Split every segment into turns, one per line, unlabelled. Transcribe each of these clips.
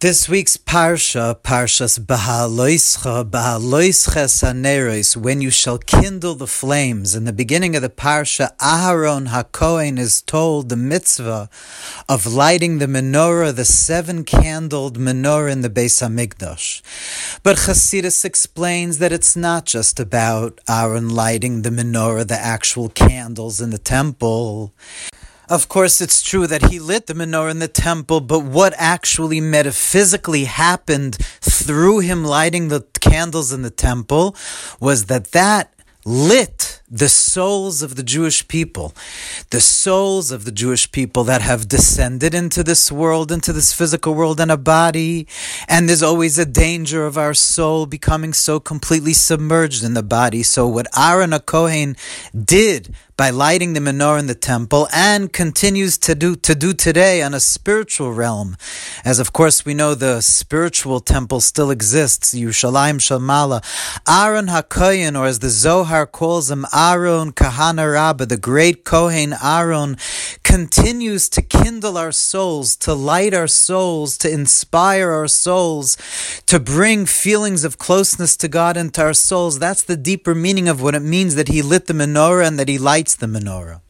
This week's Parsha, Parshas Bahaloischa, Bahaloisches Haneres, when you shall kindle the flames. In the beginning of the Parsha, Aharon HaKohen is told the mitzvah of lighting the menorah, the seven-candled menorah in the Beis HaMikdash. But Chasidus explains that it's not just about Aaron lighting the menorah, the actual candles in the temple. Of course, it's true that he lit the menorah in the temple, but what actually metaphysically happened through him lighting the candles in the temple was that that lit the souls of the Jewish people, the souls of the Jewish people that have descended into this world, into this physical world and a body. And there's always a danger of our soul becoming so completely submerged in the body. So what Aaron HaKohen did by lighting the menorah in the temple and continues to do to do today on a spiritual realm. As of course we know the spiritual temple still exists, Yerushalayim shel Maalah. Aaron HaKohen, or as the Zohar calls him, Aaron Kahana Rabbah, the great Kohen Aaron, continues to kindle our souls, to light our souls, to inspire our souls, to bring feelings of closeness to God into our souls. That's the deeper meaning of what it means that he lit the menorah and that he lights lights the menorah.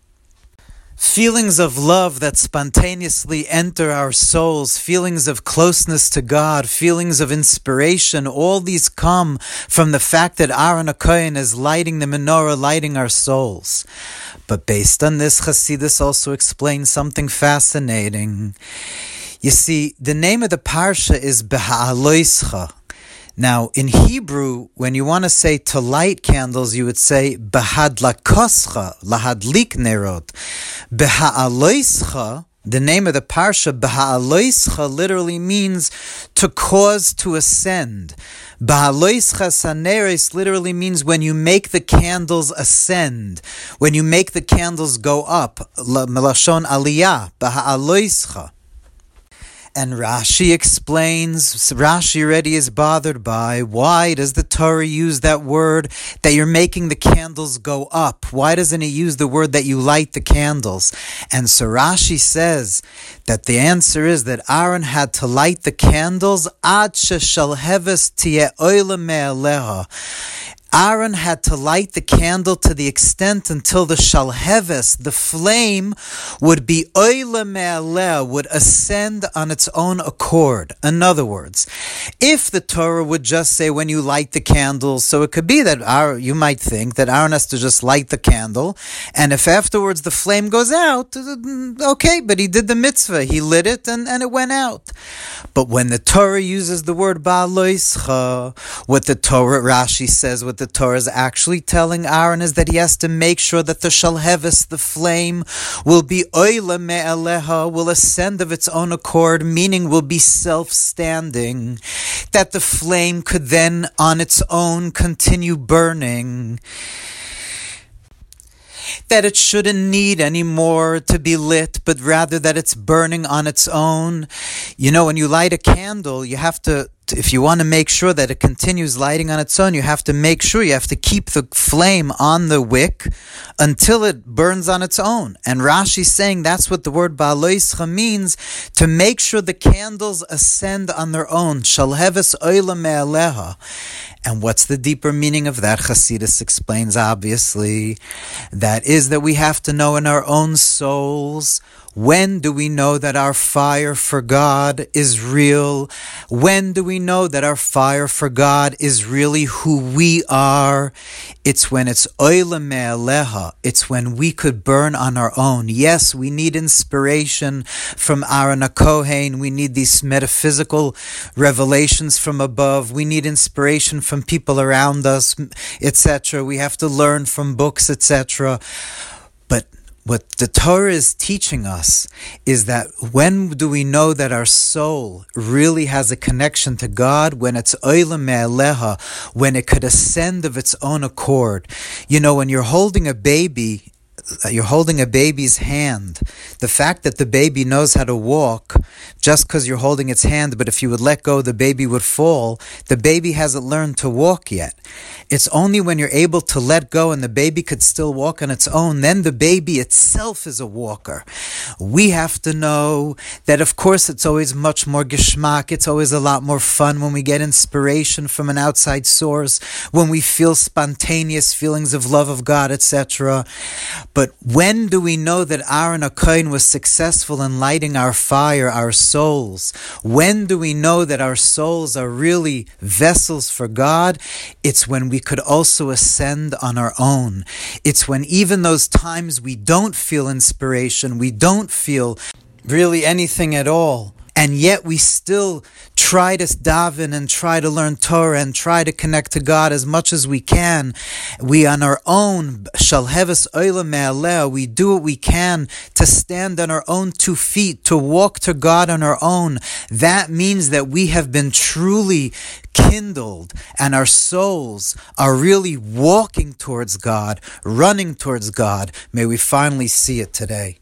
Feelings of love that spontaneously enter our souls, feelings of closeness to God, feelings of inspiration, all these come from the fact that Aaron HaKohen is lighting the menorah, lighting our souls. But based on this, Hasidus also explains something fascinating. You see, the name of the parsha is Beha'aloischa, now, in Hebrew, when you want to say to light candles, you would say bahadlakoscha, lahadlik nerot. Beha'aloischa, the name of the parsha, Baha'aloischa, literally means to cause to ascend. Baha'aloischa saneres literally means when you make the candles ascend, when you make the candles go up. Melashon aliyah, Baha'aloischa. And Rashi explains, Rashi already is bothered by why does the Torah use that word that you're making the candles go up? Why doesn't it use the word that you light the candles? And so Rashi says that the answer is that Aaron had to light the candles Aaron had to light the candle to the extent until the shalheves, the flame, would be oile me'aleh, would ascend on its own accord. In other words, if the Torah would just say when you light the candle, so it could be that our, you might think that Aaron has to just light the candle, and if afterwards the flame goes out, okay, but he did the mitzvah, he lit it and, and it went out. But when the Torah uses the word ba'aloischa, what the Torah, Rashi says, what the Torah is actually telling Aaron is that he has to make sure that the shalhevis, the flame, will be oila me'aleha, will ascend of its own accord, meaning will be self-standing, that the flame could then on its own continue burning that it shouldn't need any more to be lit, but rather that it's burning on its own. You know, when you light a candle, you have to if you want to make sure that it continues lighting on its own, you have to make sure you have to keep the flame on the wick until it burns on its own. And Rashi's saying that's what the word Ba'aloischa means to make sure the candles ascend on their own. Shalheves oila me'aleha. And what's the deeper meaning of that? Chasidus explains obviously that is that we have to know in our own souls when do we know that our fire for God is real? When do we know that our fire for God is really who we are? It's when it's oila me'aleha. It's when we could burn on our own. Yes, we need inspiration from Aaron Kohen. We need these metaphysical revelations from above. We need inspiration from people around us, etc. We have to learn from books, etc. But what the Torah is teaching us is that when do we know that our soul really has a connection to God? When it's oilam me'aleha, when it could ascend of its own accord. You know, when you're holding a baby, you're holding a baby's hand. The fact that the baby knows how to walk just because you're holding its hand, but if you would let go, the baby would fall. The baby hasn't learned to walk yet. It's only when you're able to let go and the baby could still walk on its own, then the baby itself is a walker. We have to know that, of course, it's always much more geschmack. It's always a lot more fun when we get inspiration from an outside source, when we feel spontaneous feelings of love of God, etc. But when do we know that Aaron HaKohen was successful in lighting our fire, our souls? When do we know that our souls are really vessels for God? It's when we could also ascend on our own. It's when even those times we don't feel inspiration, we don't feel really anything at all and yet we still try to daven and try to learn Torah and try to connect to God as much as we can. We on our own, shall shalhevis oila we do what we can to stand on our own two feet, to walk to God on our own. That means that we have been truly kindled and our souls are really walking towards God, running towards God. May we finally see it today.